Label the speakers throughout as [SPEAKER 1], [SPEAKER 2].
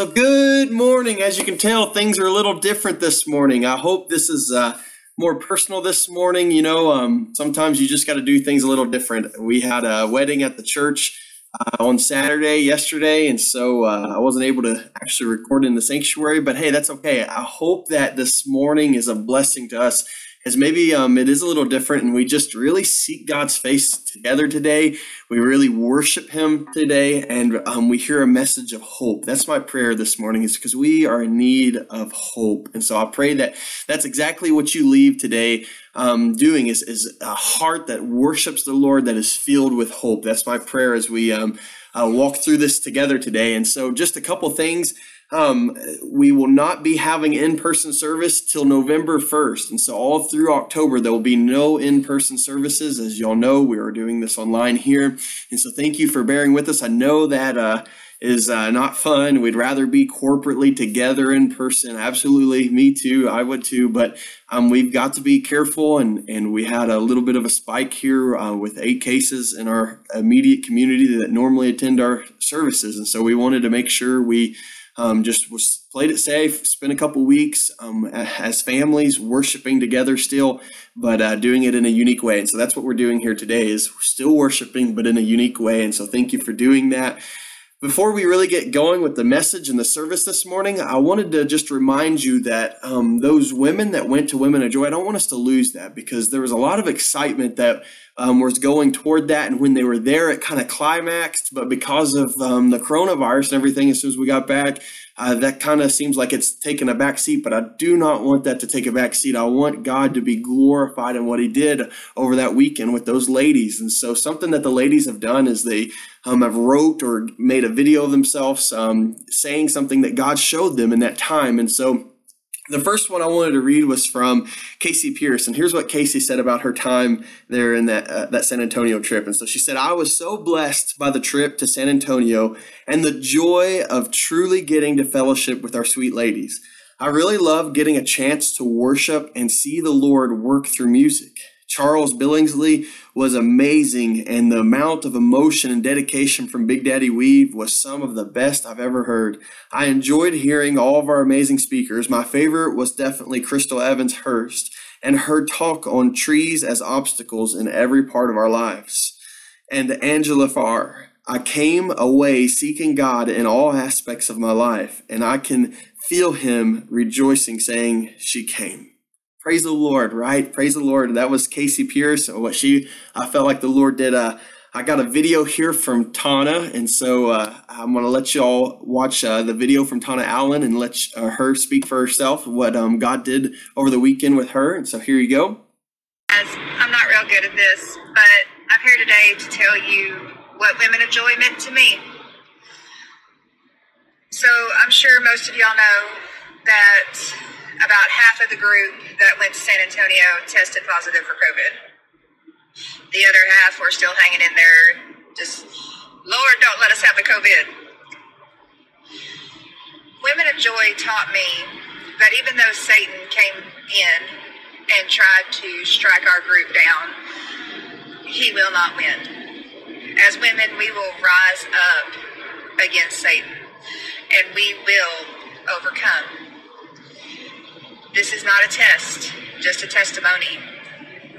[SPEAKER 1] So, good morning. As you can tell, things are a little different this morning. I hope this is uh, more personal this morning. You know, um, sometimes you just got to do things a little different. We had a wedding at the church uh, on Saturday, yesterday, and so uh, I wasn't able to actually record in the sanctuary, but hey, that's okay. I hope that this morning is a blessing to us is maybe um, it is a little different and we just really seek God's face together today. We really worship Him today and um, we hear a message of hope. That's my prayer this morning is because we are in need of hope. And so I pray that that's exactly what you leave today um, doing is, is a heart that worships the Lord that is filled with hope. That's my prayer as we um, uh, walk through this together today. And so just a couple things um, we will not be having in person service till November 1st. And so, all through October, there will be no in person services. As y'all know, we are doing this online here. And so, thank you for bearing with us. I know that uh, is uh, not fun. We'd rather be corporately together in person. Absolutely, me too. I would too. But um, we've got to be careful, and and we had a little bit of a spike here uh, with eight cases in our immediate community that normally attend our services, and so we wanted to make sure we um, just was played it safe, spent a couple weeks um, as families worshiping together still, but uh, doing it in a unique way. And so that's what we're doing here today is still worshiping, but in a unique way. And so thank you for doing that. Before we really get going with the message and the service this morning, I wanted to just remind you that um, those women that went to Women of Joy, I don't want us to lose that because there was a lot of excitement that um, was going toward that. And when they were there, it kind of climaxed. But because of um, the coronavirus and everything, as soon as we got back, uh, that kind of seems like it's taken a back seat, but I do not want that to take a back seat. I want God to be glorified in what He did over that weekend with those ladies. And so, something that the ladies have done is they um, have wrote or made a video of themselves um, saying something that God showed them in that time. And so, the first one I wanted to read was from Casey Pierce, and here's what Casey said about her time there in that uh, that San Antonio trip. And so she said, "I was so blessed by the trip to San Antonio and the joy of truly getting to fellowship with our sweet ladies. I really love getting a chance to worship and see the Lord work through music. Charles Billingsley was amazing, and the amount of emotion and dedication from Big Daddy Weave was some of the best I've ever heard. I enjoyed hearing all of our amazing speakers. My favorite was definitely Crystal Evans Hurst and her talk on trees as obstacles in every part of our lives. And Angela Farr. I came away seeking God in all aspects of my life, and I can feel Him rejoicing, saying, She came praise the Lord, right? Praise the Lord. That was Casey Pierce. What she, I felt like the Lord did. Uh, I got a video here from Tana, and so uh, I'm going to let y'all watch uh, the video from Tana Allen and let uh, her speak for herself what um, God did over the weekend with her. And so here you go.
[SPEAKER 2] As I'm not real good at this, but I'm here today to tell you what Women of Joy meant to me. So I'm sure most of y'all know that about half of the group that went to San Antonio tested positive for COVID. The other half were still hanging in there, just, Lord, don't let us have the COVID. Women of Joy taught me that even though Satan came in and tried to strike our group down, he will not win. As women, we will rise up against Satan and we will overcome. This is not a test, just a testimony.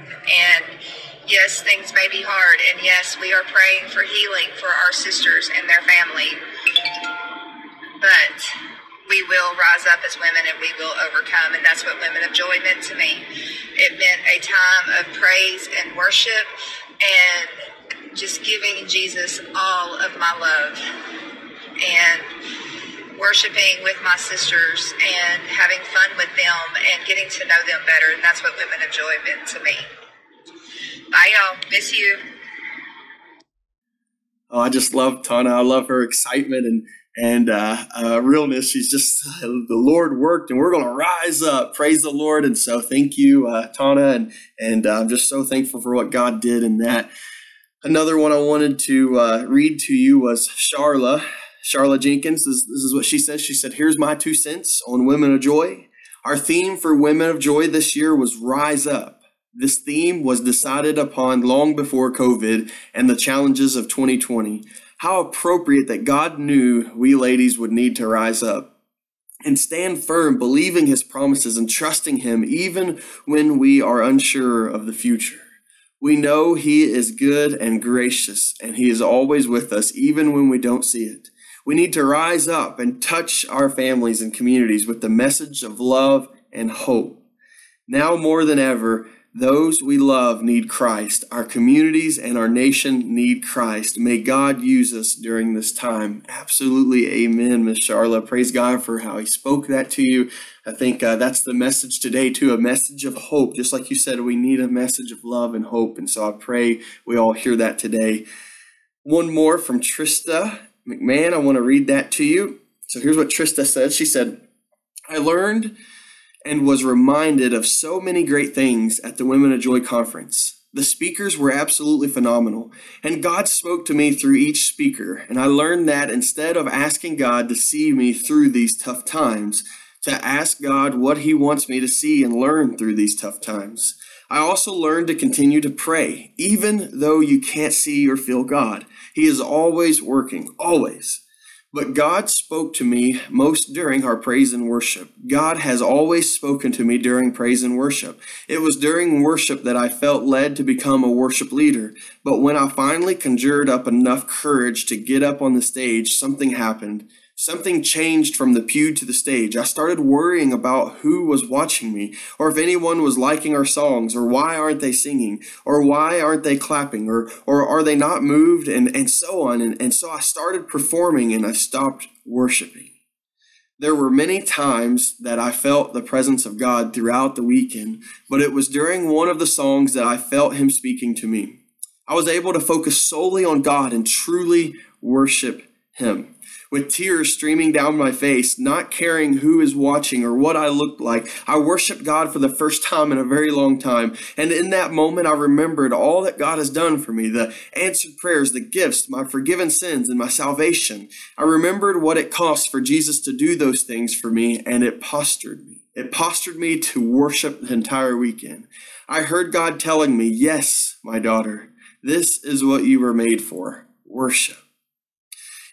[SPEAKER 2] And yes, things may be hard. And yes, we are praying for healing for our sisters and their family. But we will rise up as women and we will overcome. And that's what Women of Joy meant to me. It meant a time of praise and worship and just giving Jesus all of my love. And worshiping with my sisters and having fun with them and getting to know them better. And that's what Women of Joy meant to me. Bye, y'all. Miss you.
[SPEAKER 1] Oh, I just love Tana. I love her excitement and and uh, uh, realness. She's just the Lord worked, and we're going to rise up. Praise the Lord! And so, thank you, uh, Tana, and and uh, I'm just so thankful for what God did in that. Another one I wanted to uh, read to you was Charla. Charlotte Jenkins, this, this is what she says. She said, Here's my two cents on Women of Joy. Our theme for Women of Joy this year was Rise Up. This theme was decided upon long before COVID and the challenges of 2020. How appropriate that God knew we ladies would need to rise up and stand firm, believing his promises and trusting him even when we are unsure of the future. We know he is good and gracious, and he is always with us, even when we don't see it. We need to rise up and touch our families and communities with the message of love and hope. Now more than ever, those we love need Christ. Our communities and our nation need Christ. May God use us during this time. Absolutely. Amen, Miss Charla. Praise God for how He spoke that to you. I think uh, that's the message today, too a message of hope. Just like you said, we need a message of love and hope. And so I pray we all hear that today. One more from Trista McMahon. I want to read that to you. So here's what Trista said. She said, I learned and was reminded of so many great things at the Women of Joy conference. The speakers were absolutely phenomenal, and God spoke to me through each speaker. And I learned that instead of asking God to see me through these tough times, to ask God what He wants me to see and learn through these tough times. I also learned to continue to pray, even though you can't see or feel God. He is always working, always. But God spoke to me most during our praise and worship. God has always spoken to me during praise and worship. It was during worship that I felt led to become a worship leader. But when I finally conjured up enough courage to get up on the stage, something happened. Something changed from the pew to the stage. I started worrying about who was watching me, or if anyone was liking our songs, or why aren't they singing, or why aren't they clapping, or, or are they not moved, and, and so on. And, and so I started performing and I stopped worshiping. There were many times that I felt the presence of God throughout the weekend, but it was during one of the songs that I felt Him speaking to me. I was able to focus solely on God and truly worship Him with tears streaming down my face, not caring who is watching or what I looked like. I worshiped God for the first time in a very long time. And in that moment, I remembered all that God has done for me the answered prayers, the gifts, my forgiven sins, and my salvation. I remembered what it cost for Jesus to do those things for me, and it postured me. It postured me to worship the entire weekend. I heard God telling me, Yes, my daughter, this is what you were made for worship.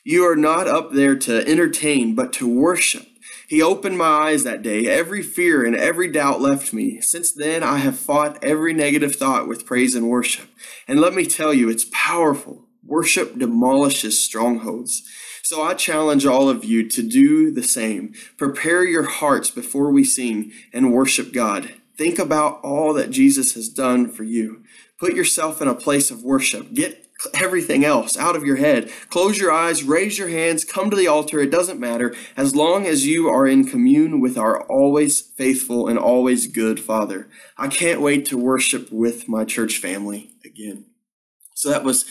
[SPEAKER 1] You are not up there to entertain, but to worship. He opened my eyes that day. Every fear and every doubt left me. Since then, I have fought every negative thought with praise and worship. And let me tell you, it's powerful. Worship demolishes strongholds. So I challenge all of you to do the same. Prepare your hearts before we sing and worship God. Think about all that Jesus has done for you. Put yourself in a place of worship. Get everything else out of your head. Close your eyes, raise your hands, come to the altar. It doesn't matter as long as you are in commune with our always faithful and always good Father. I can't wait to worship with my church family again. So that was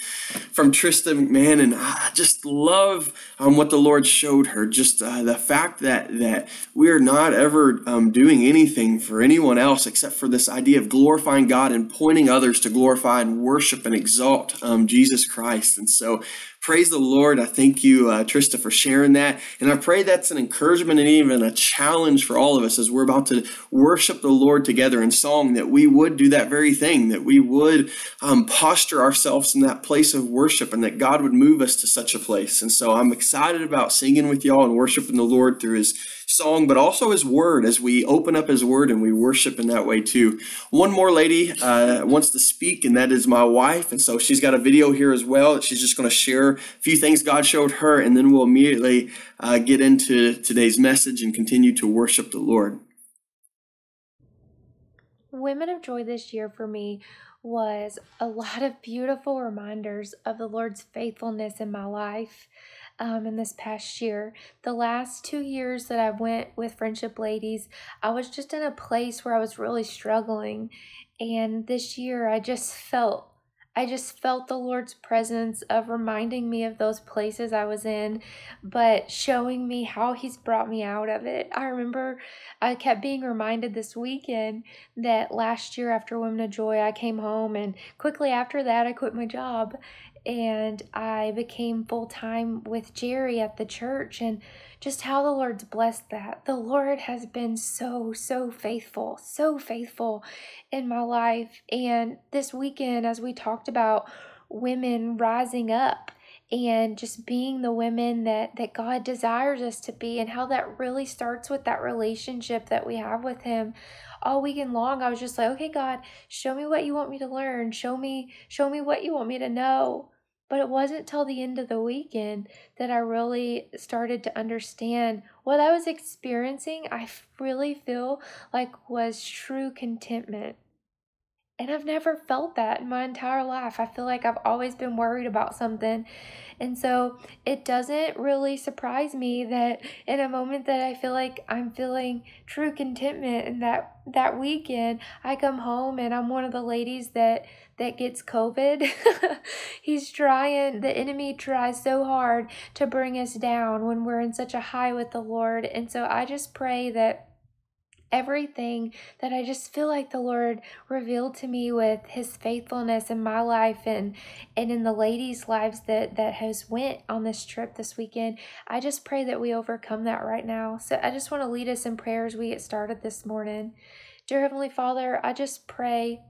[SPEAKER 1] from Trista McMahon, and I just love um, what the Lord showed her. Just uh, the fact that that we are not ever um, doing anything for anyone else except for this idea of glorifying God and pointing others to glorify and worship and exalt um, Jesus Christ. And so praise the Lord. I thank you, uh, Trista, for sharing that. And I pray that's an encouragement and even a challenge for all of us as we're about to worship the Lord together in song, that we would do that very thing, that we would um, posture ourselves in that place of worship and that God would move us to such a place. And so I'm excited about singing with y'all and worshiping the Lord through his song, but also his word as we open up his word and we worship in that way too. One more lady uh, wants to speak, and that is my wife. And so she's got a video here as well. She's just going to share a few things God showed her, and then we'll immediately uh, get into today's message and continue to worship the Lord.
[SPEAKER 3] Women of Joy this year for me was a lot of beautiful reminders of the Lord's faithfulness in my life um, in this past year. The last two years that I went with Friendship Ladies, I was just in a place where I was really struggling. And this year, I just felt I just felt the Lord's presence of reminding me of those places I was in, but showing me how He's brought me out of it. I remember I kept being reminded this weekend that last year after Women of Joy, I came home, and quickly after that, I quit my job and I became full time with Jerry at the church, and just how the Lord's blessed that. The Lord has been so, so faithful, so faithful in my life. And this weekend, as we talked about women rising up and just being the women that that God desires us to be and how that really starts with that relationship that we have with him all weekend long I was just like okay God show me what you want me to learn show me show me what you want me to know but it wasn't till the end of the weekend that I really started to understand what I was experiencing. I really feel like was true contentment. And I've never felt that in my entire life. I feel like I've always been worried about something. And so it doesn't really surprise me that in a moment that I feel like I'm feeling true contentment and that that weekend I come home and I'm one of the ladies that that gets COVID. He's trying, the enemy tries so hard to bring us down when we're in such a high with the Lord. And so I just pray that everything that I just feel like the Lord revealed to me with his faithfulness in my life and and in the ladies' lives that that has went on this trip this weekend. I just pray that we overcome that right now. So I just want to lead us in prayers we get started this morning. Dear Heavenly Father, I just pray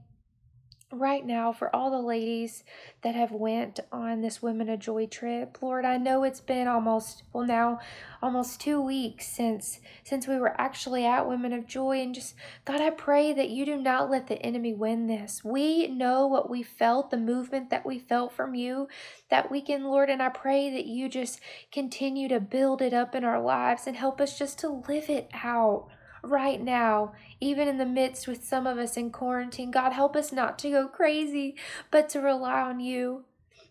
[SPEAKER 3] right now for all the ladies that have went on this women of joy trip. Lord i know it's been almost well now almost two weeks since since we were actually at women of joy. And just god i pray that you do not let the enemy win this. We know what we felt the movement that we felt from you that weekend lord. And i pray that you just continue to build it up in our lives and help us just to live it out right now, even in the midst with some of us in quarantine. God, help us not to go crazy, but to rely on you.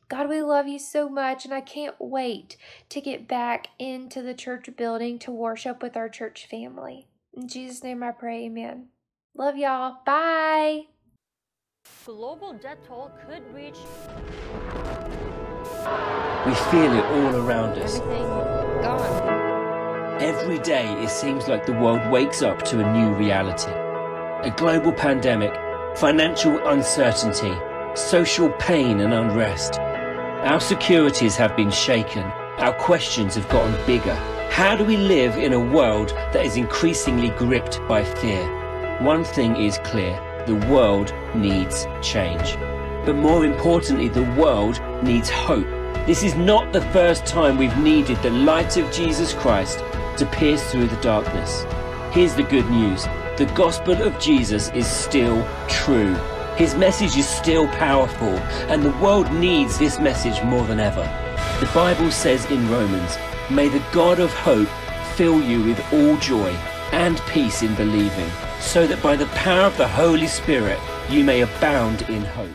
[SPEAKER 3] God, we love you so much, and I can't wait to get back into the church building to worship with our church family. In Jesus' name I pray, amen. Love y'all. Bye.
[SPEAKER 4] Global death toll could reach.
[SPEAKER 5] We feel it all around us.
[SPEAKER 4] Everything gone.
[SPEAKER 5] Every day, it seems like the world wakes up to a new reality. A global pandemic, financial uncertainty, social pain and unrest. Our securities have been shaken. Our questions have gotten bigger. How do we live in a world that is increasingly gripped by fear? One thing is clear. The world needs change. But more importantly, the world needs hope. This is not the first time we've needed the light of Jesus Christ to pierce through the darkness. Here's the good news the gospel of Jesus is still true. His message is still powerful, and the world needs this message more than ever. The Bible says in Romans, May the God of hope fill you with all joy and peace in believing, so that by the power of the Holy Spirit you may abound in hope.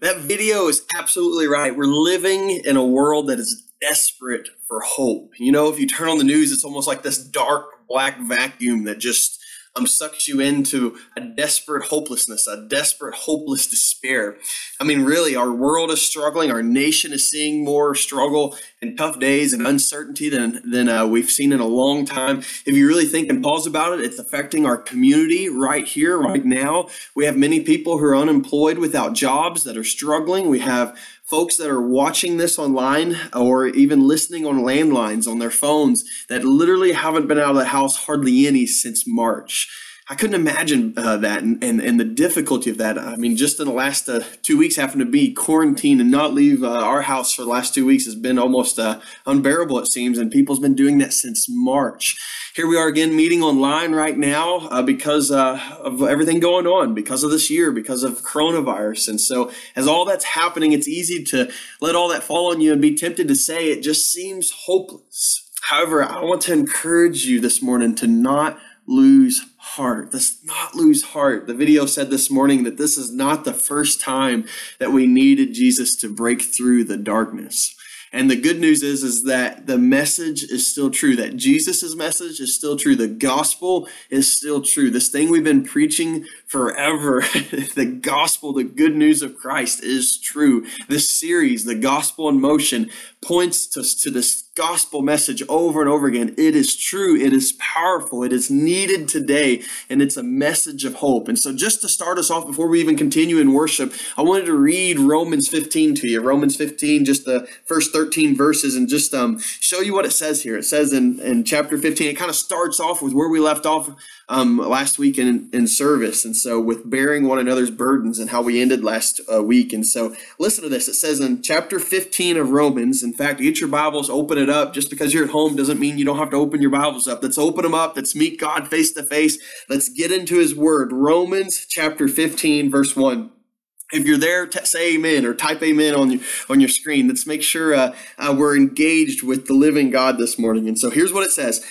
[SPEAKER 1] That video is absolutely right. We're living in a world that is desperate for hope. You know, if you turn on the news, it's almost like this dark black vacuum that just um, sucks you into a desperate hopelessness, a desperate, hopeless despair. I mean, really, our world is struggling. Our nation is seeing more struggle and tough days and uncertainty than than uh, we've seen in a long time. If you really think and pause about it, it's affecting our community right here, right now. We have many people who are unemployed without jobs that are struggling. We have folks that are watching this online or even listening on landlines on their phones that literally haven't been out of the house hardly any since March. I couldn't imagine uh, that and, and, and the difficulty of that. I mean, just in the last uh, two weeks, having to be quarantined and not leave uh, our house for the last two weeks has been almost uh, unbearable, it seems. And people's been doing that since March. Here we are again meeting online right now uh, because uh, of everything going on, because of this year, because of coronavirus. And so, as all that's happening, it's easy to let all that fall on you and be tempted to say it just seems hopeless. However, I want to encourage you this morning to not lose heart. Let's not lose heart. The video said this morning that this is not the first time that we needed Jesus to break through the darkness. And the good news is, is that the message is still true, that Jesus' message is still true. The gospel is still true. This thing we've been preaching forever, the gospel, the good news of Christ is true. This series, The Gospel in Motion, points to, to this gospel message over and over again. It is true. It is powerful. It is needed today. And it's a message of hope. And so just to start us off before we even continue in worship, I wanted to read Romans 15 to you. Romans 15, just the first 13 verses and just um, show you what it says here. It says in, in chapter 15, it kind of starts off with where we left off um, last week in, in service. And so with bearing one another's burdens and how we ended last uh, week. And so listen to this. It says in chapter 15 of Romans, in fact, get your Bibles, open it up. Just because you're at home doesn't mean you don't have to open your Bibles up. Let's open them up. Let's meet God face to face. Let's get into his word. Romans chapter 15, verse 1 if you're there, t- say amen or type amen on your on your screen. Let's make sure uh, uh, we're engaged with the living God this morning. And so here's what it says.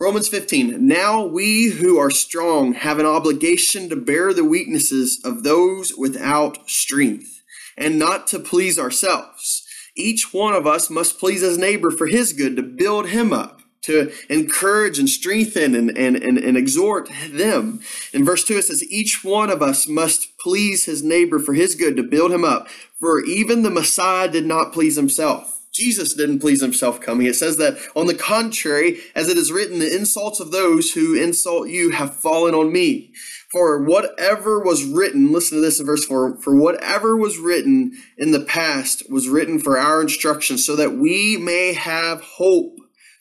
[SPEAKER 1] Romans 15. Now we who are strong have an obligation to bear the weaknesses of those without strength and not to please ourselves. Each one of us must please his neighbor for his good to build him up, to encourage and strengthen and, and, and, and exhort them. In verse 2, it says, Each one of us must please his neighbor for his good to build him up, for even the Messiah did not please himself. Jesus didn't please himself coming. It says that, on the contrary, as it is written, the insults of those who insult you have fallen on me. For whatever was written, listen to this in verse 4 for whatever was written in the past was written for our instruction, so that we may have hope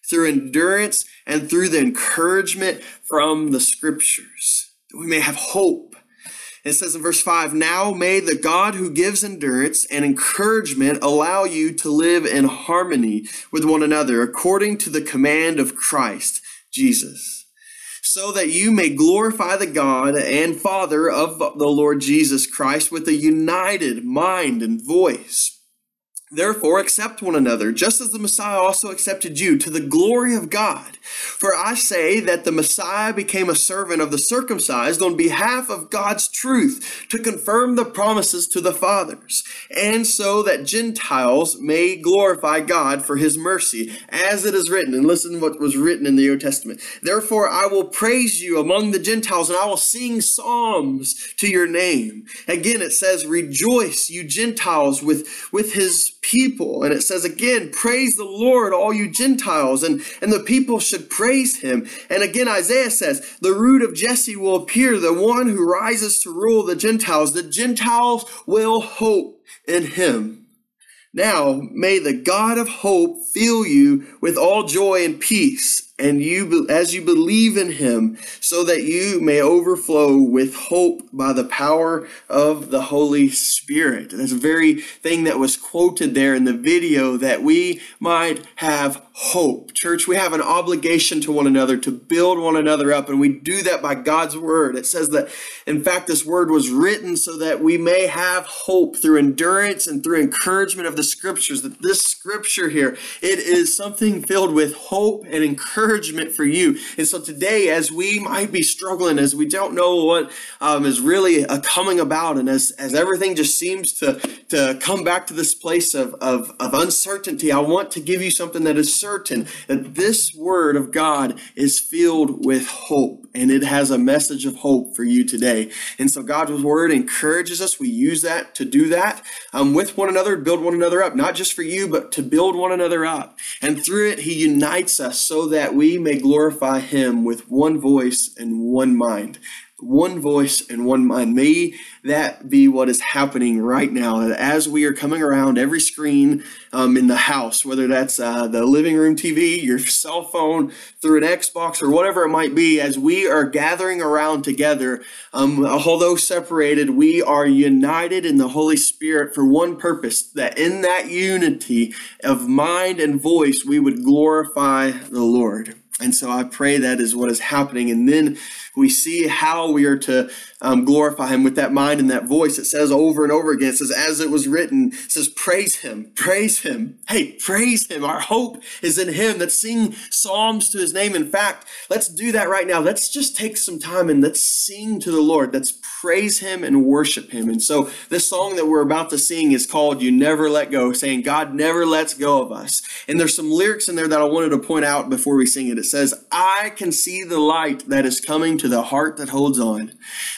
[SPEAKER 1] through endurance and through the encouragement from the scriptures. That we may have hope. It says in verse 5 Now may the God who gives endurance and encouragement allow you to live in harmony with one another according to the command of Christ Jesus so that you may glorify the God and Father of the Lord Jesus Christ with a united mind and voice. Therefore, accept one another, just as the Messiah also accepted you, to the glory of God. For I say that the Messiah became a servant of the circumcised on behalf of God's truth, to confirm the promises to the fathers, and so that Gentiles may glorify God for his mercy, as it is written. And listen to what was written in the Old Testament. Therefore, I will praise you among the Gentiles, and I will sing psalms to your name. Again, it says, Rejoice, you Gentiles, with, with his people. And it says again, praise the Lord, all you Gentiles, and, and the people should praise him. And again, Isaiah says, the root of Jesse will appear, the one who rises to rule the Gentiles. The Gentiles will hope in him. Now, may the God of hope fill you with all joy and peace and you as you believe in him so that you may overflow with hope by the power of the holy spirit. That's a very thing that was quoted there in the video that we might have hope. Church we have an obligation to one another to build one another up and we do that by god's word. It says that in fact this word was written so that we may have hope through endurance and through encouragement of the scriptures. That this scripture here it is something filled with hope and encouragement for you. And so today, as we might be struggling, as we don't know what um, is really uh, coming about, and as, as everything just seems to, to come back to this place of, of, of uncertainty, I want to give you something that is certain that this word of God is filled with hope and it has a message of hope for you today. And so God's word encourages us. We use that to do that um, with one another, build one another up, not just for you, but to build one another up. And through it, He unites us so that we may glorify Him with one voice and one mind one voice and one mind. May that be what is happening right now as we are coming around every screen um, in the house, whether that's uh, the living room TV, your cell phone, through an Xbox, or whatever it might be, as we are gathering around together. Um, although separated, we are united in the Holy Spirit for one purpose that in that unity of mind and voice, we would glorify the Lord. And so I pray that is what is happening. And then we see how we are to um, glorify him with that mind and that voice. It says over and over again, it says, as it was written, it says, praise him, praise him. Hey, praise him. Our hope is in him. Let's sing psalms to his name. In fact, let's do that right now. Let's just take some time and let's sing to the Lord. Let's praise him and worship him. And so this song that we're about to sing is called You Never Let Go, saying God never lets go of us. And there's some lyrics in there that I wanted to point out before we sing it. It says, I can see the light that is coming to the heart that holds on.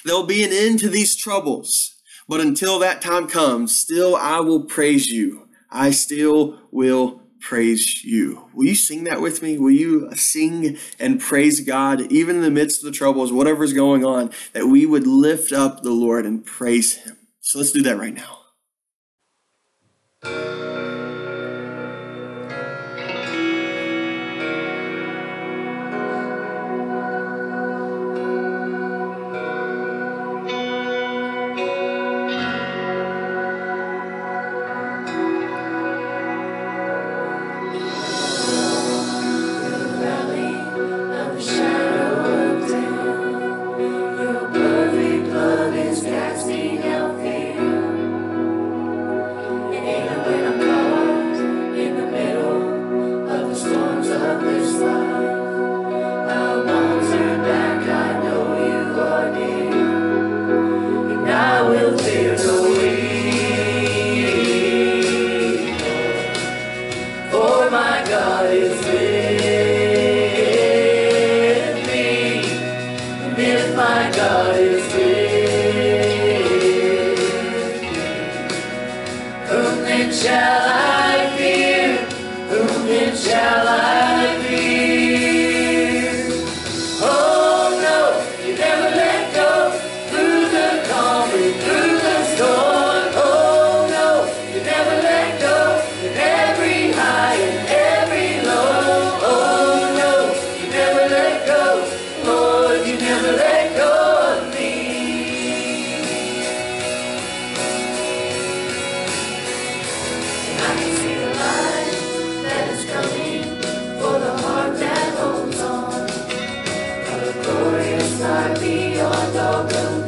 [SPEAKER 1] There'll be an end to these troubles, but until that time comes, still I will praise you. I still will
[SPEAKER 6] praise you. Will you sing that with me? Will you sing and praise God, even in the midst of the troubles, whatever's going on, that we would lift up the Lord and praise Him? So let's do that right now.
[SPEAKER 7] Lord. will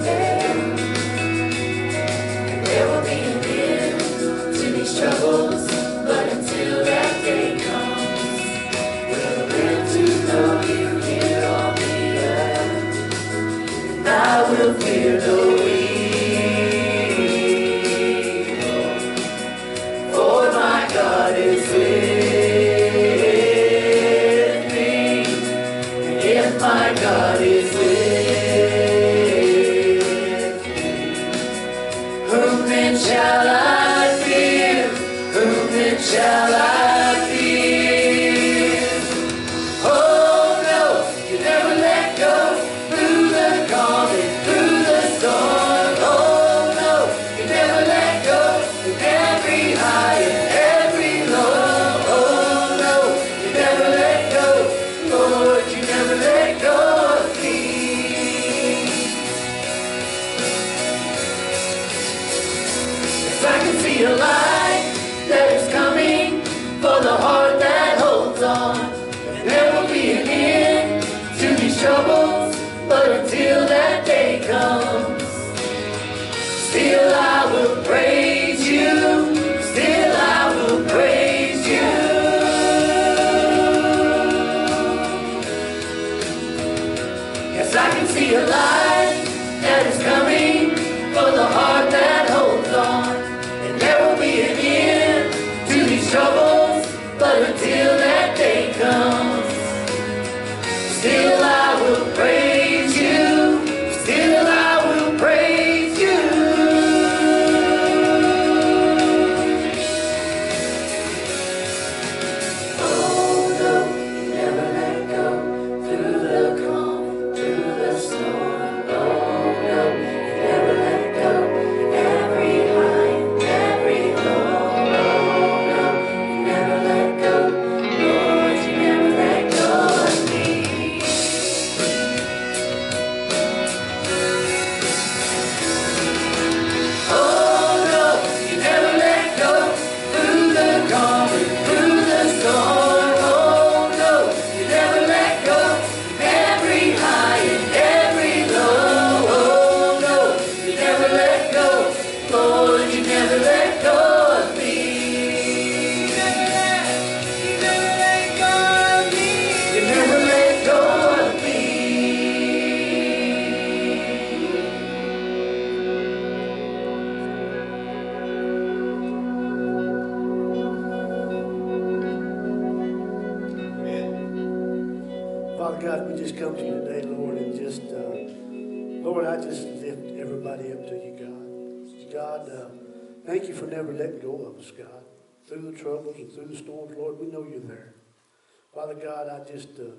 [SPEAKER 7] God, I just uh,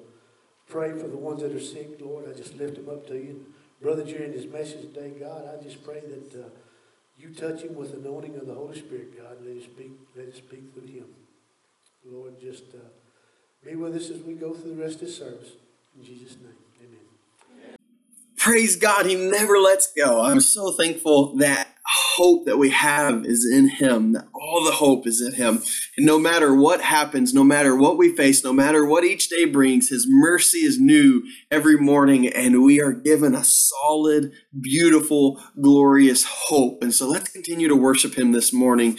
[SPEAKER 7] pray for the ones that are sick, Lord. I just lift them up to you. Brother, during this message today, God, I just pray that uh, you touch him with anointing of the Holy Spirit, God. Let it speak, let it speak through him. Lord, just uh, be with us as we go through the rest of this service. In Jesus' name, amen.
[SPEAKER 1] Praise God, He never lets go. I'm so thankful that hope that we have is in Him, that all the hope is in Him. And no matter what happens, no matter what we face, no matter what each day brings, His mercy is new every morning, and we are given a solid, beautiful, glorious hope. And so let's continue to worship Him this morning.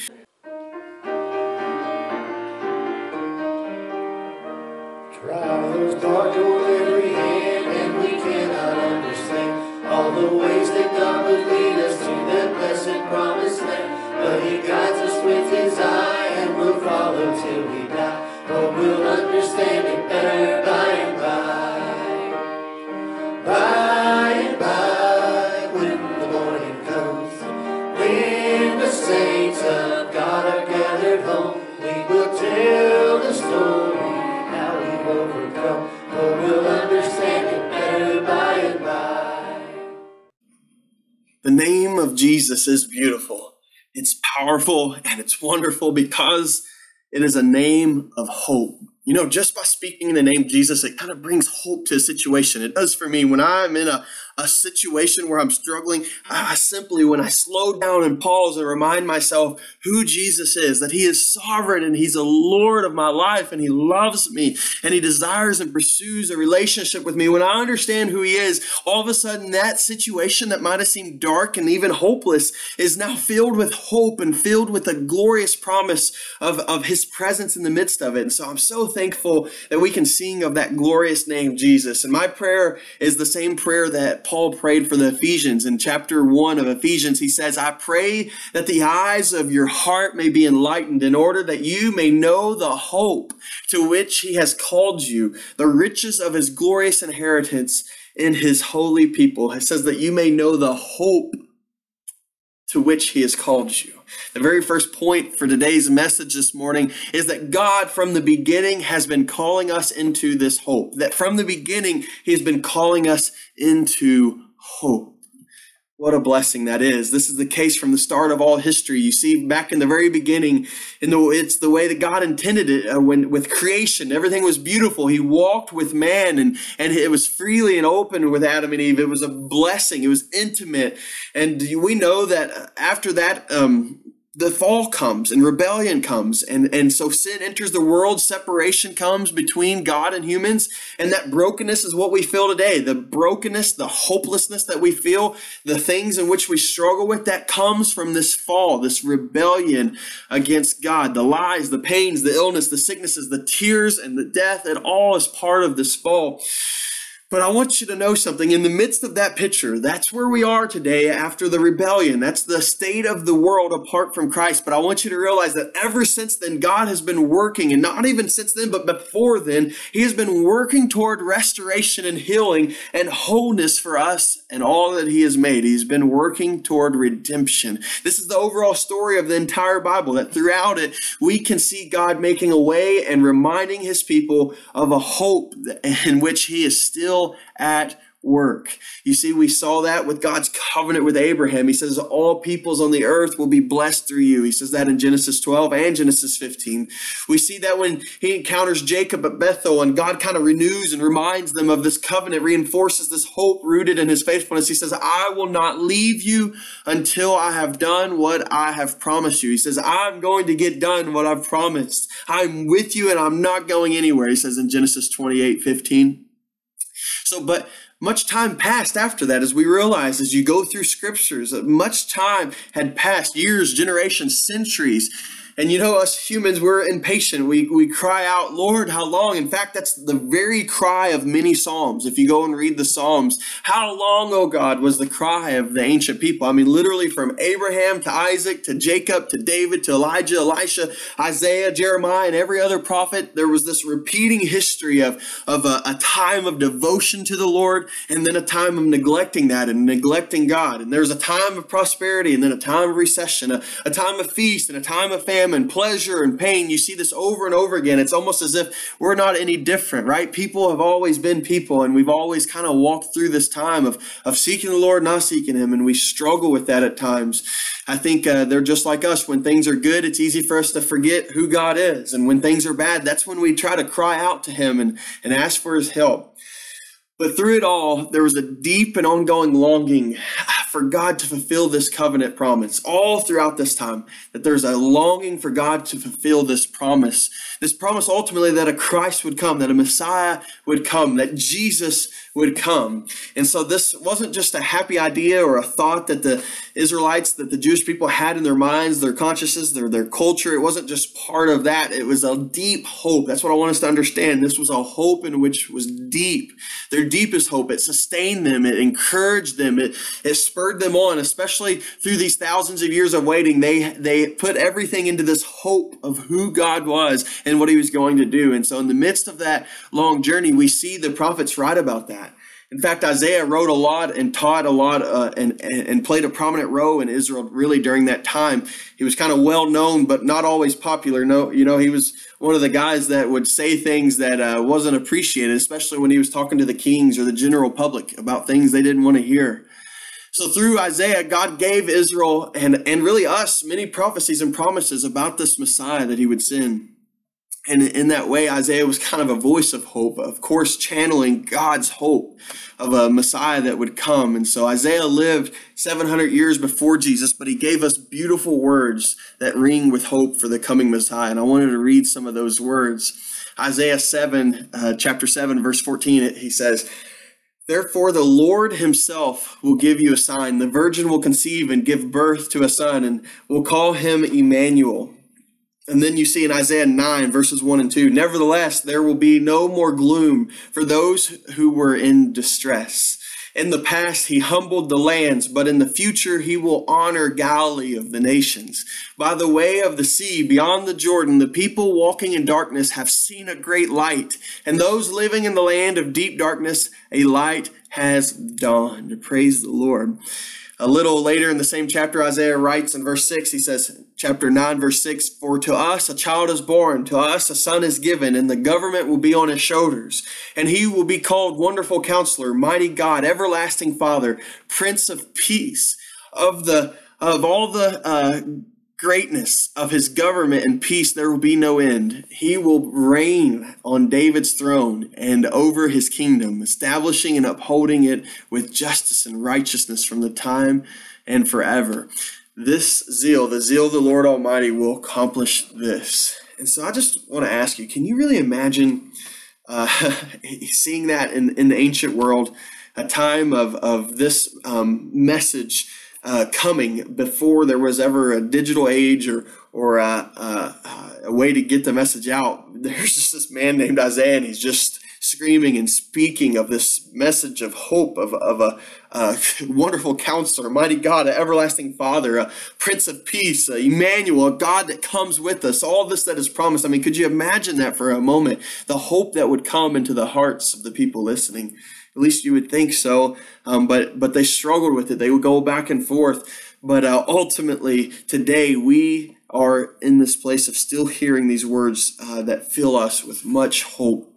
[SPEAKER 1] Jesus is beautiful. It's powerful and it's wonderful because it is a name of hope. You know, just by speaking in the name of Jesus, it kind of brings hope to a situation. It does for me when I'm in a, a situation where I'm struggling. I simply, when I slow down and pause and remind myself who Jesus is, that He is sovereign and He's a Lord of my life and He loves me and He desires and pursues a relationship with me. When I understand who He is, all of a sudden that situation that might have seemed dark and even hopeless is now filled with hope and filled with a glorious promise of, of His presence in the midst of it. And so I'm so thankful that we can sing of that glorious name, Jesus. And my prayer is the same prayer that Paul prayed for the Ephesians in chapter 1 of Ephesians. He says, I pray that the eyes of your heart may be enlightened in order that you may know the hope to which he has called you, the riches of his glorious inheritance in his holy people. It says that you may know the hope to which he has called you. The very first point for today's message this morning is that God from the beginning has been calling us into this hope. That from the beginning, he has been calling us into hope. What a blessing that is. This is the case from the start of all history. You see, back in the very beginning, in the, it's the way that God intended it uh, when with creation. Everything was beautiful. He walked with man and, and it was freely and open with Adam and Eve. It was a blessing. It was intimate. And we know that uh, after that, um, the fall comes and rebellion comes and and so sin enters the world separation comes between god and humans and that brokenness is what we feel today. The brokenness the hopelessness that we feel the things in which we struggle with that comes from this fall this rebellion against god. The lies the pains the illness the sicknesses the tears and the death it all is part of this fall but I want you to know something. In the midst of that picture, that's where we are today after the rebellion. That's the state of the world apart from Christ. But I want you to realize that ever since then, God has been working, and not even since then, but before then, He has been working toward restoration and healing and wholeness for us and all that He has made. He's been working toward redemption. This is the overall story of the entire Bible, that throughout it, we can see God making a way and reminding His people of a hope in which He is still at work. You see, we saw that with God's covenant with Abraham. He says, All peoples on the earth will be blessed through you. He says that in Genesis 12 and Genesis 15. We see that when he encounters Jacob at Bethel and God kind of renews and reminds them of this covenant, reinforces this hope rooted in his faithfulness. He says, I will not leave you until I have done what I have promised you. He says, I'm going to get done what I've promised. I'm with you and I'm not going anywhere. He says in Genesis 28 15. So, but much time passed after that as we realize as you go through scriptures that much time had passed years generations centuries and you know, us humans, we're impatient. We, we cry out, Lord, how long? In fact, that's the very cry of many Psalms. If you go and read the Psalms, how long, oh God, was the cry of the ancient people? I mean, literally from Abraham to Isaac to Jacob to David to Elijah, Elisha, Isaiah, Jeremiah, and every other prophet, there was this repeating history of, of a, a time of devotion to the Lord and then a time of neglecting that and neglecting God. And there's a time of prosperity and then a time of recession, a, a time of feast and a time of famine and pleasure and pain. You see this over and over again. It's almost as if we're not any different, right? People have always been people, and we've always kind of walked through this time of, of seeking the Lord, not seeking Him, and we struggle with that at times. I think uh, they're just like us. When things are good, it's easy for us to forget who God is. And when things are bad, that's when we try to cry out to Him and, and ask for His help. But through it all, there was a deep and ongoing longing for God to fulfill this covenant promise all throughout this time. That there's a longing for God to fulfill this promise. This promise ultimately that a Christ would come, that a Messiah would come, that Jesus would come. And so this wasn't just a happy idea or a thought that the Israelites, that the Jewish people had in their minds, their consciousness, their, their culture. It wasn't just part of that. It was a deep hope. That's what I want us to understand. This was a hope in which was deep. Their deepest hope. It sustained them. It encouraged them. It, it spurred them on, especially through these thousands of years of waiting. They, they put everything into this hope of who God was and what he was going to do. And so in the midst of that long journey, we see the prophets write about that. In fact, Isaiah wrote a lot and taught a lot uh, and, and played a prominent role in Israel really during that time. He was kind of well known, but not always popular. No, you know, he was one of the guys that would say things that uh, wasn't appreciated, especially when he was talking to the kings or the general public about things they didn't want to hear. So through Isaiah, God gave Israel and, and really us many prophecies and promises about this Messiah that he would send. And in that way, Isaiah was kind of a voice of hope, of course, channeling God's hope of a Messiah that would come. And so Isaiah lived 700 years before Jesus, but he gave us beautiful words that ring with hope for the coming Messiah. And I wanted to read some of those words. Isaiah 7, uh, chapter 7, verse 14, he says, Therefore, the Lord himself will give you a sign. The virgin will conceive and give birth to a son, and will call him Emmanuel and then you see in Isaiah 9, verses 1 and 2 Nevertheless, there will be no more gloom for those who were in distress. In the past, he humbled the lands, but in the future, he will honor Galilee of the nations. By the way of the sea, beyond the Jordan, the people walking in darkness have seen a great light, and those living in the land of deep darkness, a light has dawned. Praise the Lord. A little later in the same chapter, Isaiah writes in verse 6, he says, chapter 9, verse 6, For to us a child is born, to us a son is given, and the government will be on his shoulders. And he will be called Wonderful Counselor, Mighty God, Everlasting Father, Prince of Peace. Of the of all the uh, greatness of his government and peace there will be no end. He will reign on David's throne and over his kingdom, establishing and upholding it with justice and righteousness from the time and forever. This zeal, the zeal of the Lord Almighty, will accomplish this. And so I just want to ask you can you really imagine uh, seeing that in, in the ancient world, a time of, of this um, message? Uh, coming before there was ever a digital age or or a, a, a, way to get the message out. There's just this man named Isaiah, and he's just screaming and speaking of this message of hope, of, of a, a wonderful counselor, mighty God, an everlasting Father, a Prince of Peace, Emmanuel, a God that comes with us, all this that is promised. I mean, could you imagine that for a moment? The hope that would come into the hearts of the people listening. At least you would think so. Um, but but they struggled with it. They would go back and forth. But uh, ultimately, today we are in this place of still hearing these words uh, that fill us with much hope.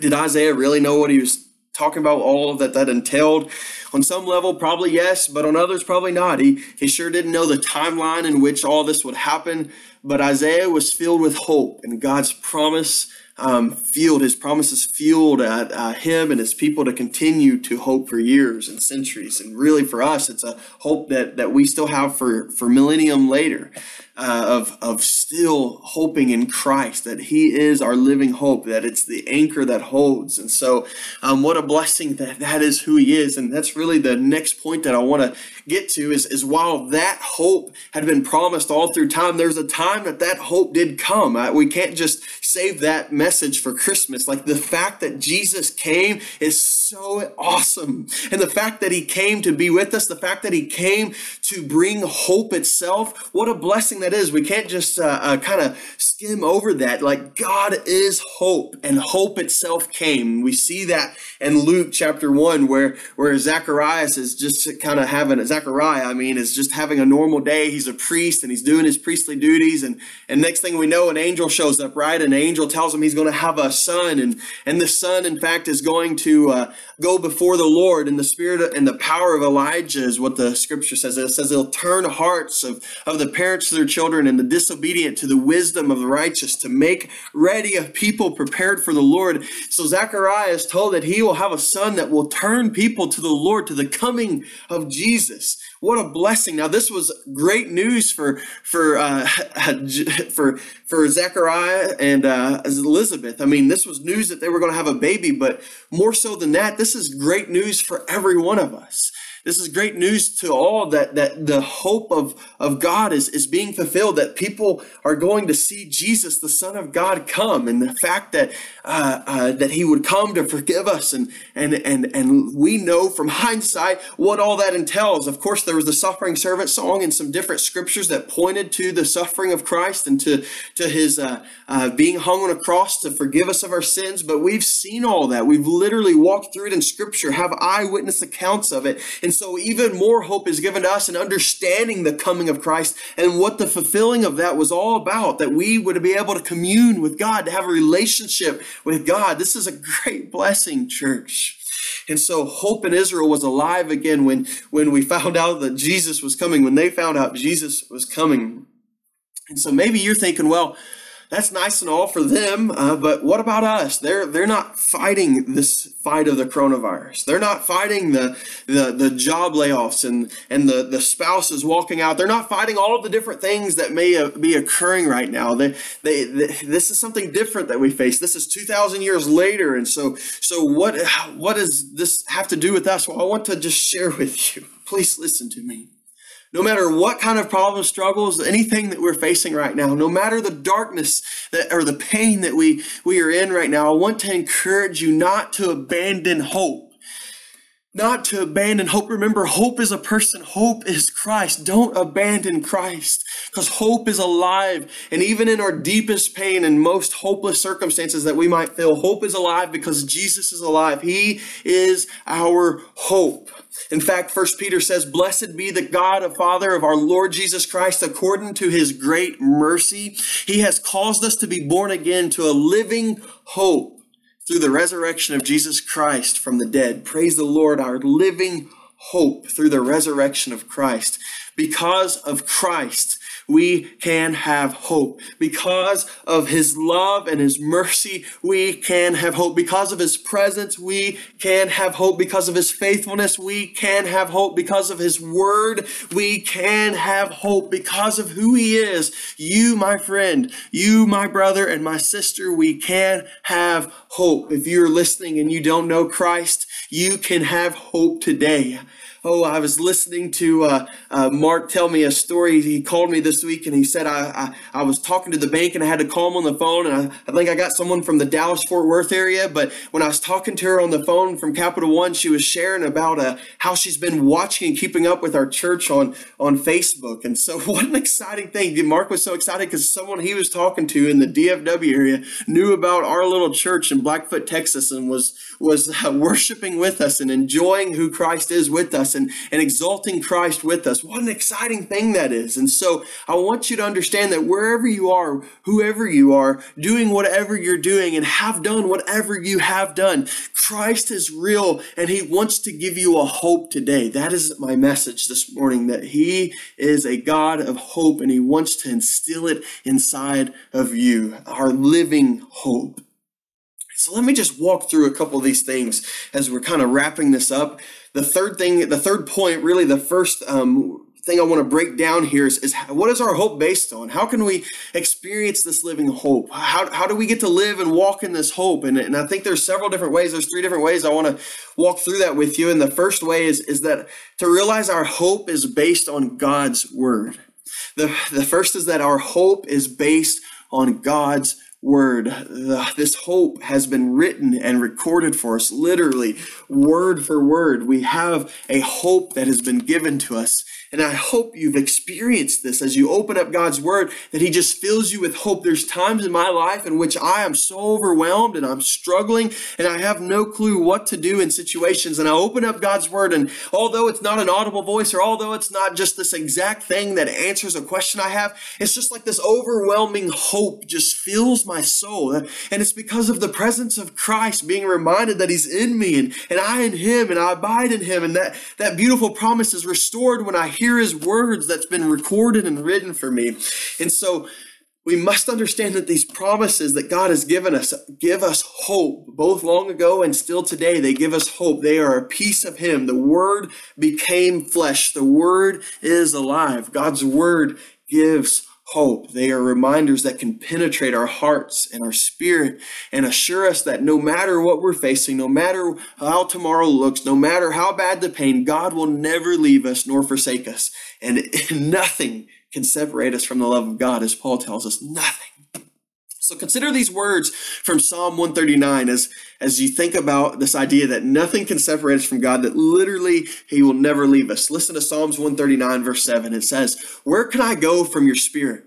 [SPEAKER 1] Did Isaiah really know what he was talking about? All that that entailed. On some level, probably yes, but on others, probably not. He he sure didn't know the timeline in which all this would happen. But Isaiah was filled with hope and God's promise um, fueled his promises fueled uh, uh, him and his people to continue to hope for years and centuries. And really for us it's a hope that that we still have for for millennium later uh, of of still hoping in Christ that He is our living hope, that it's the anchor that holds. And so, um, what a blessing that that is who He is. And that's really the next point that I want to get to is is while that hope had been promised all through time, there's a time that that hope did come. Uh, we can't just save that message for Christmas. Like the fact that Jesus came is so awesome, and the fact that He came to be with us, the fact that He came to bring hope itself, what a blessing that is. We can't just uh, uh, kind of skim over that. Like God is hope, and hope itself came. We see that in Luke chapter one, where where Zacharias is just kind of having Zachariah. I mean, is just having a normal day. He's a priest and he's doing his priestly duties, And, and next thing we know, an angel shows up, right? An angel tells him he's going to have a son. And, and the son, in fact, is going to uh, go before the Lord. And the spirit and the power of Elijah is what the scripture says. It says he'll turn hearts of, of the parents to their children and the disobedient to the wisdom of the righteous to make ready a people prepared for the Lord. So Zechariah is told that he will have a son that will turn people to the Lord, to the coming of Jesus. What a blessing! Now, this was great news for for uh, for for Zechariah and uh, Elizabeth. I mean, this was news that they were going to have a baby, but more so than that, this is great news for every one of us. This is great news to all that, that the hope of, of God is, is being fulfilled, that people are going to see Jesus, the Son of God, come. And the fact that, uh, uh, that he would come to forgive us. And, and, and, and we know from hindsight what all that entails. Of course, there was the suffering servant song and some different scriptures that pointed to the suffering of Christ and to, to his uh, uh being hung on a cross to forgive us of our sins. But we've seen all that. We've literally walked through it in scripture, have eyewitness accounts of it. And so even more hope is given to us in understanding the coming of Christ and what the fulfilling of that was all about, that we would be able to commune with God, to have a relationship with God. This is a great blessing, church. And so hope in Israel was alive again when, when we found out that Jesus was coming, when they found out Jesus was coming. And so maybe you're thinking, well, that's nice and all for them, uh, but what about us? They're they're not fighting this fight of the coronavirus. They're not fighting the the, the job layoffs and and the the spouses walking out. They're not fighting all of the different things that may uh, be occurring right now. They, they, they this is something different that we face. This is two thousand years later, and so so what what does this have to do with us? Well, I want to just share with you. Please listen to me no matter what kind of problems, struggles, anything that we're facing right now, no matter the darkness that, or the pain that we, we are in right now, I want to encourage you not to abandon hope. Not to abandon hope. Remember, hope is a person. Hope is Christ. Don't abandon Christ because hope is alive. And even in our deepest pain and most hopeless circumstances that we might feel, hope is alive because Jesus is alive. He is our hope. In fact, First Peter says, Blessed be the God and Father of our Lord Jesus Christ, according to his great mercy. He has caused us to be born again to a living hope through the resurrection of Jesus Christ from the dead. Praise the Lord, our living hope through the resurrection of Christ. Because of Christ, we can have hope. Because of his love and his mercy, we can have hope. Because of his presence, we can have hope. Because of his faithfulness, we can have hope. Because of his word, we can have hope. Because of who he is, you, my friend, you, my brother, and my sister, we can have hope. If you're listening and you don't know Christ, you can have hope today. Oh, I was listening to uh, uh, Mark tell me a story. He called me this week and he said I, I, I was talking to the bank and I had to call him on the phone. And I, I think I got someone from the Dallas Fort Worth area. But when I was talking to her on the phone from Capital One, she was sharing about uh, how she's been watching and keeping up with our church on, on Facebook. And so, what an exciting thing. Mark was so excited because someone he was talking to in the DFW area knew about our little church in Blackfoot, Texas, and was, was uh, worshiping with us and enjoying who Christ is with us and, and exalting Christ with us. What an exciting thing that is. And so I want you to understand that wherever you are, whoever you are, doing whatever you're doing and have done whatever you have done, Christ is real and he wants to give you a hope today. That is my message this morning that he is a God of hope and he wants to instill it inside of you, our living hope. So let me just walk through a couple of these things as we're kind of wrapping this up. The third thing, the third point, really the first um, thing I want to break down here is, is what is our hope based on? How can we experience this living hope? How, how do we get to live and walk in this hope? And, and I think there's several different ways. There's three different ways I want to walk through that with you. And the first way is, is that to realize our hope is based on God's word. The, the first is that our hope is based on God's word. This hope has been written and recorded for us, literally, word for word. We have a hope that has been given to us. And I hope you've experienced this as you open up God's word, that he just fills you with hope. There's times in my life in which I am so overwhelmed and I'm struggling and I have no clue what to do in situations. And I open up God's word and although it's not an audible voice or although it's not just this exact thing that answers a question I have, it's just like this overwhelming hope just fills my soul. And it's because of the presence of Christ being reminded that he's in me and, and I in him and I abide in him. And that, that beautiful promise is restored when I hear his words that's been recorded and written for me. And so we must understand that these promises that God has given us give us hope, both long ago and still today. They give us hope. They are a piece of Him. The Word became flesh. The Word is alive. God's Word gives hope. They are reminders that can penetrate our hearts and our spirit and assure us that no matter what we're facing, no matter how tomorrow looks, no matter how bad the pain, God will never leave us nor forsake us. And nothing can separate us from the love of God, as Paul tells us, nothing. So consider these words from Psalm 139 as, as you think about this idea that nothing can separate us from God, that literally He will never leave us. Listen to Psalms 139, verse 7. It says, Where can I go from your spirit?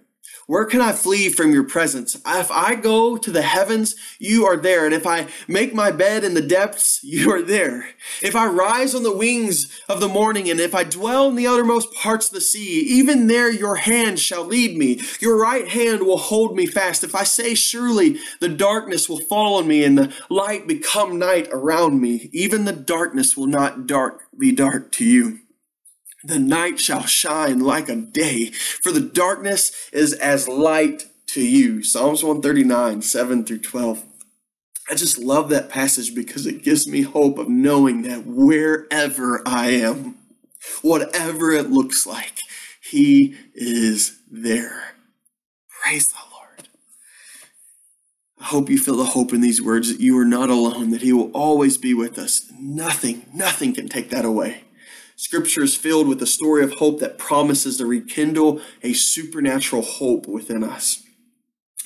[SPEAKER 1] Where can I flee from your presence? If I go to the heavens, you are there. And if I make my bed in the depths, you are there. If I rise on the wings of the morning, and if I dwell in the uttermost parts of the sea, even there your hand shall lead me. Your right hand will hold me fast. If I say, surely the darkness will fall on me and the light become night around me, even the darkness will not dark be dark to you the night shall shine like a day, for the darkness is as light to you. Psalms 139, 7 through 12. I just love that passage because it gives me hope of knowing that wherever I am, whatever it looks like, He is there. Praise the Lord. I hope you feel the hope in these words that you are not alone, that He will always be with us. Nothing, nothing can take that away. Scripture is filled with a story of hope that promises to rekindle a supernatural hope within us.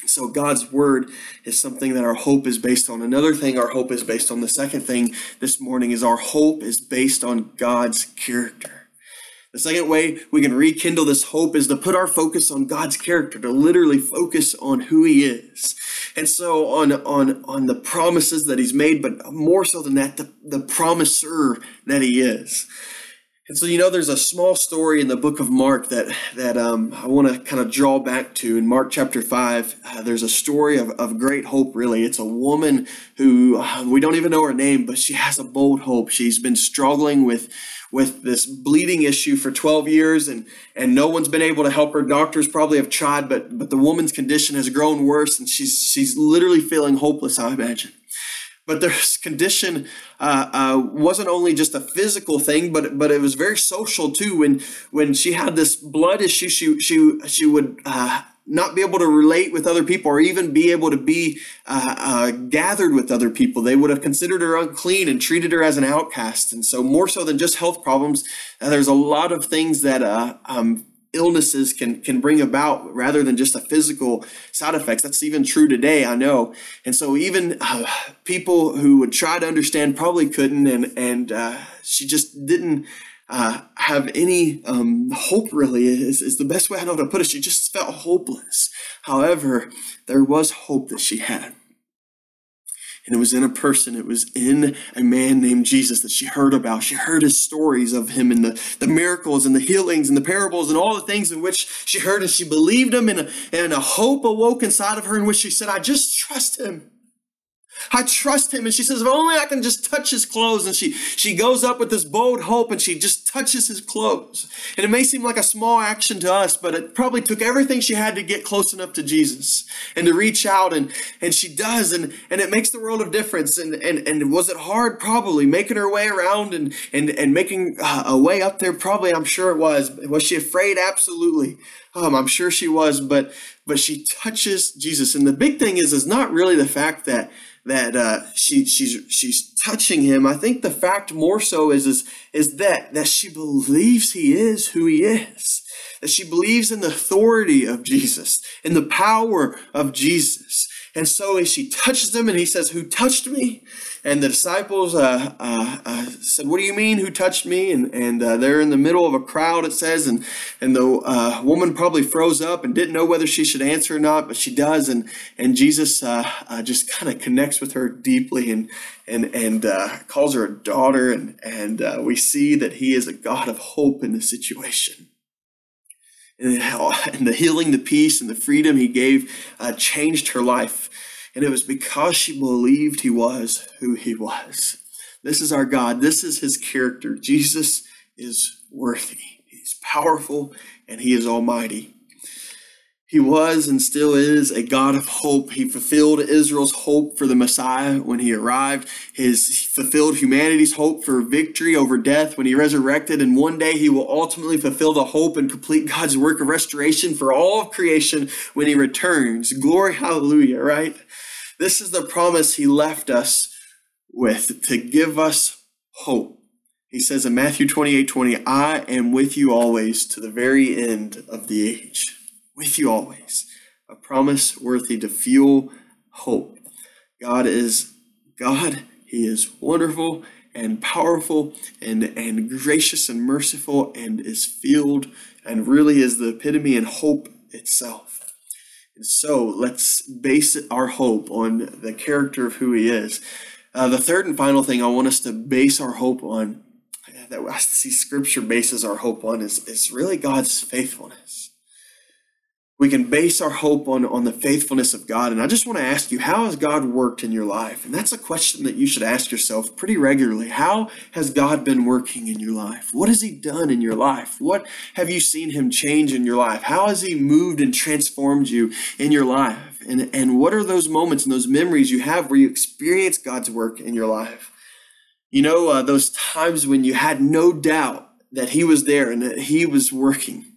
[SPEAKER 1] So God's word is something that our hope is based on. Another thing our hope is based on, the second thing this morning is our hope is based on God's character. The second way we can rekindle this hope is to put our focus on God's character, to literally focus on who he is. And so on, on, on the promises that he's made, but more so than that, the, the promiser that he is. And so, you know, there's a small story in the book of Mark that that um, I want to kind of draw back to. In Mark chapter five, uh, there's a story of, of great hope. Really, it's a woman who uh, we don't even know her name, but she has a bold hope. She's been struggling with with this bleeding issue for 12 years, and and no one's been able to help her. Doctors probably have tried, but but the woman's condition has grown worse, and she's she's literally feeling hopeless. I imagine. But this condition uh, uh, wasn't only just a physical thing, but but it was very social too. When when she had this blood issue, she she she would uh, not be able to relate with other people, or even be able to be uh, uh, gathered with other people. They would have considered her unclean and treated her as an outcast. And so, more so than just health problems, uh, there's a lot of things that um, illnesses can can bring about rather than just a physical side effects. That's even true today i know. And so even uh, people who would try to understand probably couldn't and and uh, she just didn't uh, have any um, hope really is, is the best way i know to put it. She just felt hopeless. However there was hope that she had and it was in a person, it was in a man named Jesus that she heard about. She heard his stories of him and the, the miracles and the healings and the parables and all the things in which she heard and she believed him and a, and a hope awoke inside of her in which she said, I just trust him. I trust him. And she says, if only I can just touch his clothes. And she, she goes up with this bold hope and she just touches his clothes. And it may seem like a small action to us, but it probably took everything she had to get close enough to Jesus and to reach out. And, and she does. And, and it makes the world of difference. And, and, and was it hard? Probably. Making her way around and, and, and making uh, a way up there? Probably, I'm sure it was. Was she afraid? Absolutely. Um, I'm sure she was, but, but she touches Jesus. And the big thing is, is not really the fact that, that uh, she she's she's touching him. I think the fact more so is is is that that she believes he is who he is. That she believes in the authority of Jesus, in the power of Jesus. And so as she touches him and he says, Who touched me? And the disciples uh, uh, uh, said, "What do you mean? Who touched me?" And and uh, they're in the middle of a crowd. It says, and and the uh, woman probably froze up and didn't know whether she should answer or not, but she does. And and Jesus uh, just kind of connects with her deeply and and and calls her a daughter. And and we see that He is a God of hope in the situation and the healing, the peace, and the freedom he gave uh, changed her life. And it was because she believed he was who he was. This is our God. This is his character. Jesus is worthy. He's powerful and he is almighty. He was and still is a God of hope. He fulfilled Israel's hope for the Messiah when he arrived. His fulfilled humanity's hope for victory over death when he resurrected. And one day he will ultimately fulfill the hope and complete God's work of restoration for all of creation when he returns. Glory, hallelujah, right? This is the promise he left us with to give us hope. He says in Matthew 28 20, I am with you always to the very end of the age. With you always. A promise worthy to fuel hope. God is God. He is wonderful and powerful and, and gracious and merciful and is filled and really is the epitome and hope itself. And so let's base our hope on the character of who he is. Uh, the third and final thing I want us to base our hope on, that I see scripture bases our hope on, is, is really God's faithfulness we can base our hope on, on the faithfulness of God. And I just want to ask you, how has God worked in your life? And that's a question that you should ask yourself pretty regularly. How has God been working in your life? What has He done in your life? What have you seen Him change in your life? How has He moved and transformed you in your life? And, and what are those moments and those memories you have where you experience God's work in your life? You know, uh, those times when you had no doubt that He was there and that He was working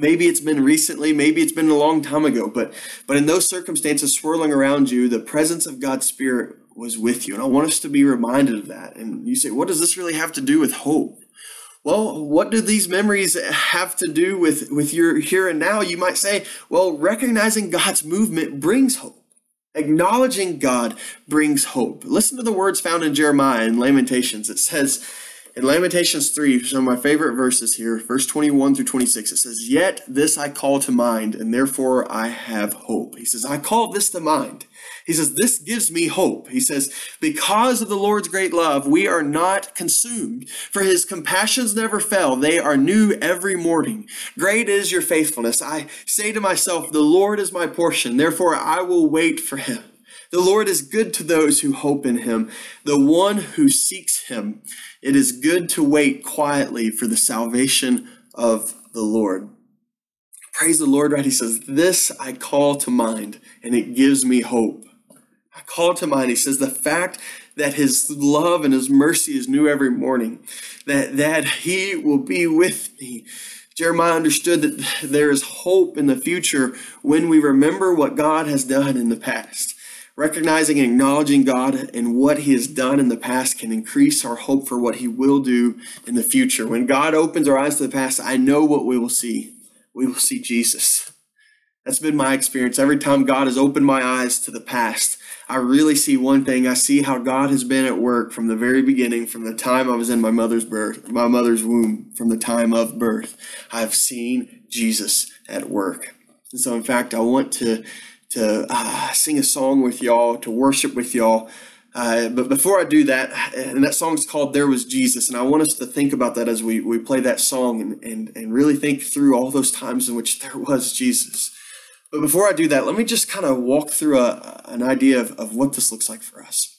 [SPEAKER 1] maybe it's been recently maybe it's been a long time ago but but in those circumstances swirling around you the presence of god's spirit was with you. And i want us to be reminded of that. And you say what does this really have to do with hope? Well what do these memories have to do with with your here and now? You might say well recognizing god's movement brings hope. Acknowledging god brings hope. Listen to the words found in jeremiah and lamentations. It says in Lamentations 3, some of my favorite verses here, verse 21 through 26, it says, Yet this I call to mind, and therefore I have hope. He says, I call this to mind. He says, This gives me hope. He says, Because of the Lord's great love, we are not consumed, for his compassions never fail. They are new every morning. Great is your faithfulness. I say to myself, The Lord is my portion, therefore I will wait for him. The Lord is good to those who hope in him, the one who seeks him. It is good to wait quietly for the salvation of the Lord. Praise the Lord, right? He says, This I call to mind, and it gives me hope. I call to mind, he says, the fact that his love and his mercy is new every morning, that, that he will be with me. Jeremiah understood that there is hope in the future when we remember what God has done in the past. Recognizing and acknowledging God and what He has done in the past can increase our hope for what He will do in the future. When God opens our eyes to the past, I know what we will see. We will see Jesus. That's been my experience. Every time God has opened my eyes to the past, I really see one thing. I see how God has been at work from the very beginning, from the time I was in my mother's birth, my mother's womb, from the time of birth. I've seen Jesus at work. And so, in fact, I want to to uh, sing a song with y'all, to worship with y'all. Uh, but before I do that, and that song's called There Was Jesus, and I want us to think about that as we, we play that song and, and, and really think through all those times in which there was Jesus. But before I do that, let me just kind of walk through a, an idea of, of what this looks like for us.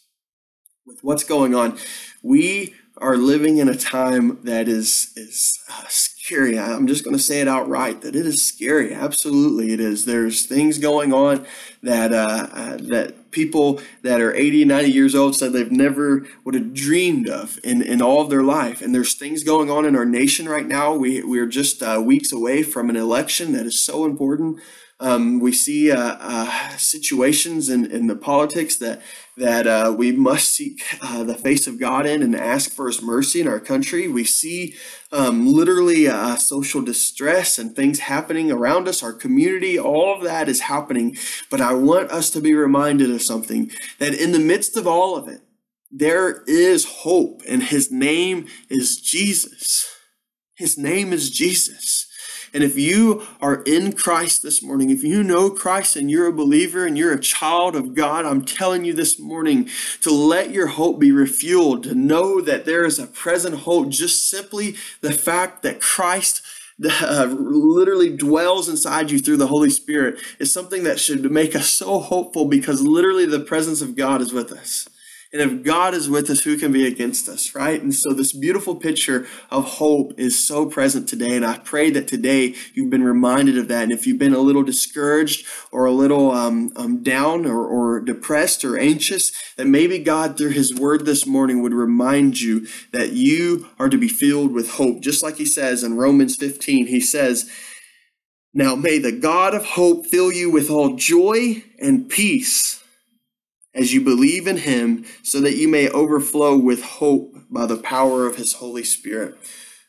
[SPEAKER 1] With what's going on, we are living in a time that is, is uh, scary. I'm just going to say it outright that it is scary. Absolutely, it is. There's things going on that uh, uh, that people that are 80, 90 years old said they've never would have dreamed of in, in all of their life. And there's things going on in our nation right now. We we're just uh, weeks away from an election that is so important. Um, we see uh, uh, situations in, in the politics that that uh, we must seek uh, the face of God in and ask for His mercy in our country. We see um, literally uh, social distress and things happening around us, our community. All of that is happening. But I want us to be reminded of something that in the midst of all of it, there is hope, and his name is Jesus. His name is Jesus. And if you are in Christ this morning, if you know Christ and you're a believer and you're a child of God, I'm telling you this morning to let your hope be refueled, to know that there is a present hope, just simply the fact that Christ uh, literally dwells inside you through the Holy Spirit is something that should make us so hopeful because literally the presence of God is with us. And if God is with us, who can be against us, right? And so this beautiful picture of hope is so present today. And I pray that today you've been reminded of that. And if you've been a little discouraged or a little um, um, down or, or depressed or anxious, that maybe God, through his word this morning, would remind you that you are to be filled with hope. Just like he says in Romans 15, he says, now may the God of hope fill you with all joy and peace as you believe in him, so that you may overflow with hope by the power of his Holy Spirit.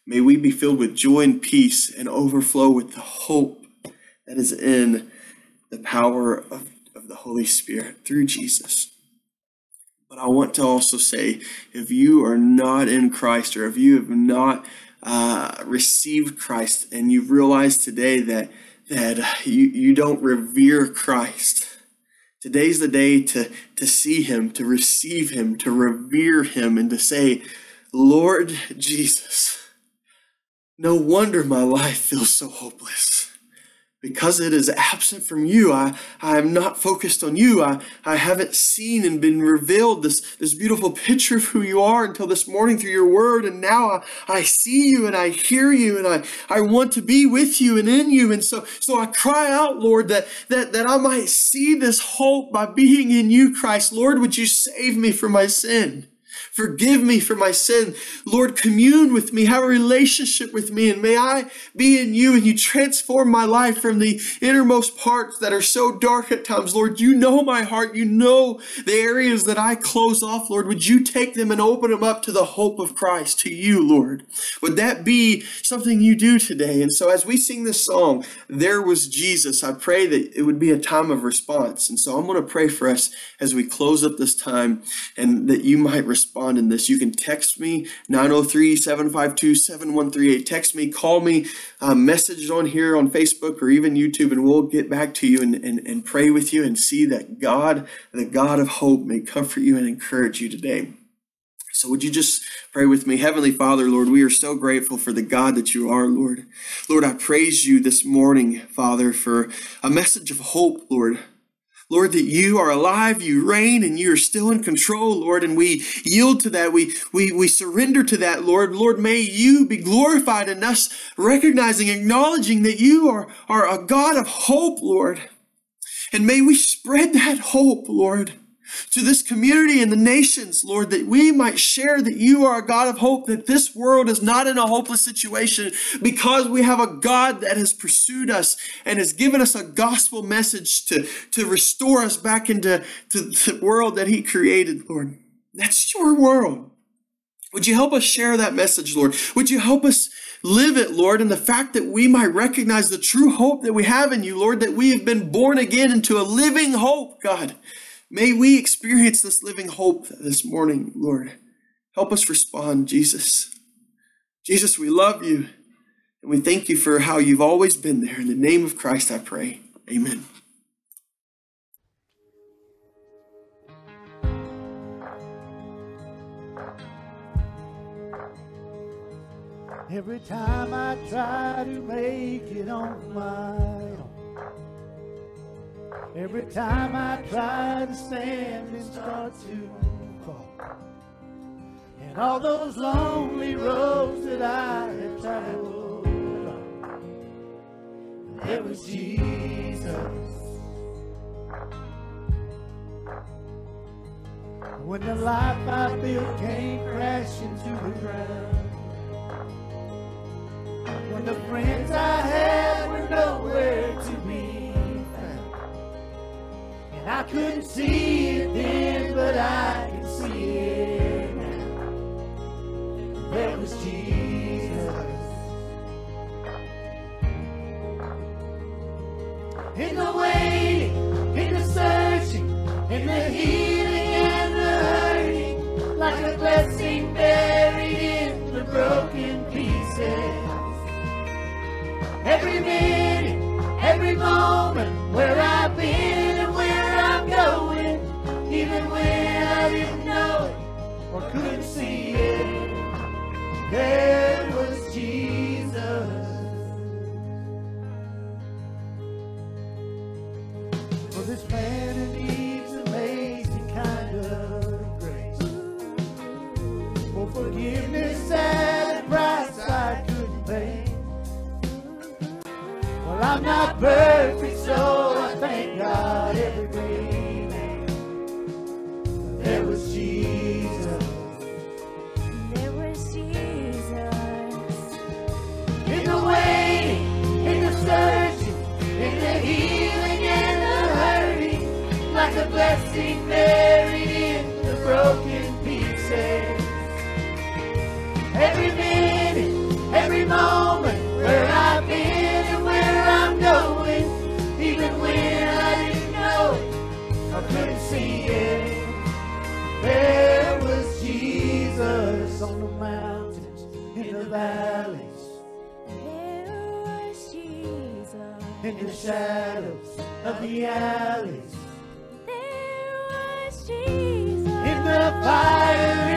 [SPEAKER 1] May we be filled with joy and peace and overflow with the hope that is in the power of, of the Holy Spirit through Jesus. But I want to also say if you are not in Christ or if you have not uh, received Christ and you've realized today that, that you, you don't revere Christ, Today's the day to, to see him, to receive him, to revere him, and to say, Lord Jesus, no wonder my life feels so hopeless because it is absent from you. I, I am not focused on you. I, I haven't seen and been revealed this, this beautiful picture of who you are until this morning through your word. And now I, I see you and I hear you and I, I want to be with you and in you. And so, so I cry out, Lord, that, that, that I might see this hope by being in you, Christ. Lord, would you save me from my sin? Forgive me for my sin. Lord, commune with me, have a relationship with me, and may I be in you and you transform my life from the innermost parts that are so dark at times. Lord, you know my heart. You know the areas that I close off, Lord. Would you take them and open them up to the hope of Christ, to you, Lord? Would that be something you do today? And so as we sing this song, There Was Jesus, I pray that it would be a time of response. And so I'm going to pray for us as we close up this time and that you might respond respond in this, you can text me 903 752 7138. Text me, call me, uh, message on here on Facebook or even YouTube, and we'll get back to you and, and, and pray with you and see that God, the God of hope, may comfort you and encourage you today. So, would you just pray with me? Heavenly Father, Lord, we are so grateful for the God that you are, Lord. Lord, I praise you this morning, Father, for a message of hope, Lord. Lord, that you are alive, you reign, and you are still in control, Lord, and we yield to that. We, we, we surrender to that, Lord. Lord, may you be glorified in us, recognizing, acknowledging that you are, are a God of hope, Lord. And may we spread that hope, Lord to this community and the nations, Lord, that we might share that you are a God of hope, that this world is not in a hopeless situation because we have a God that has pursued us and has given us a gospel message to, to restore us back into to the world that He created, Lord. That's your world. Would you help us share that message, Lord? Would you help us live it, Lord, and the fact that we might recognize the true hope that we have in you, Lord, that we have been born again into a living hope, God. May we experience this living hope this morning, Lord. Help us respond, Jesus. Jesus, we love you and we thank you for how you've always been there. In the name of Christ, I pray. Amen.
[SPEAKER 7] Every time I try to make it on my own. Every time I try to stand and start to fall. And all those lonely roads that I have traveled on. There was Jesus. When the life I built came crashing to the ground. When the friends I had were nowhere to I couldn't see it then, but I can see it now. There was Jesus. In the waiting, in the searching, in the healing and the hurting,
[SPEAKER 6] like a blessing buried in the broken pieces. Every minute, every moment, where I've been couldn't see it, there was Jesus. For this man who needs amazing kind of grace. For forgiveness at a price I couldn't pay. Well, I'm not perfect, blessing buried in the broken pieces. Every minute, every moment, where I've been and where I'm going, even when I didn't know it, I couldn't see it. There was Jesus on the mountains, in the valleys.
[SPEAKER 8] There was Jesus.
[SPEAKER 6] in the shadows of the alleys, the fire.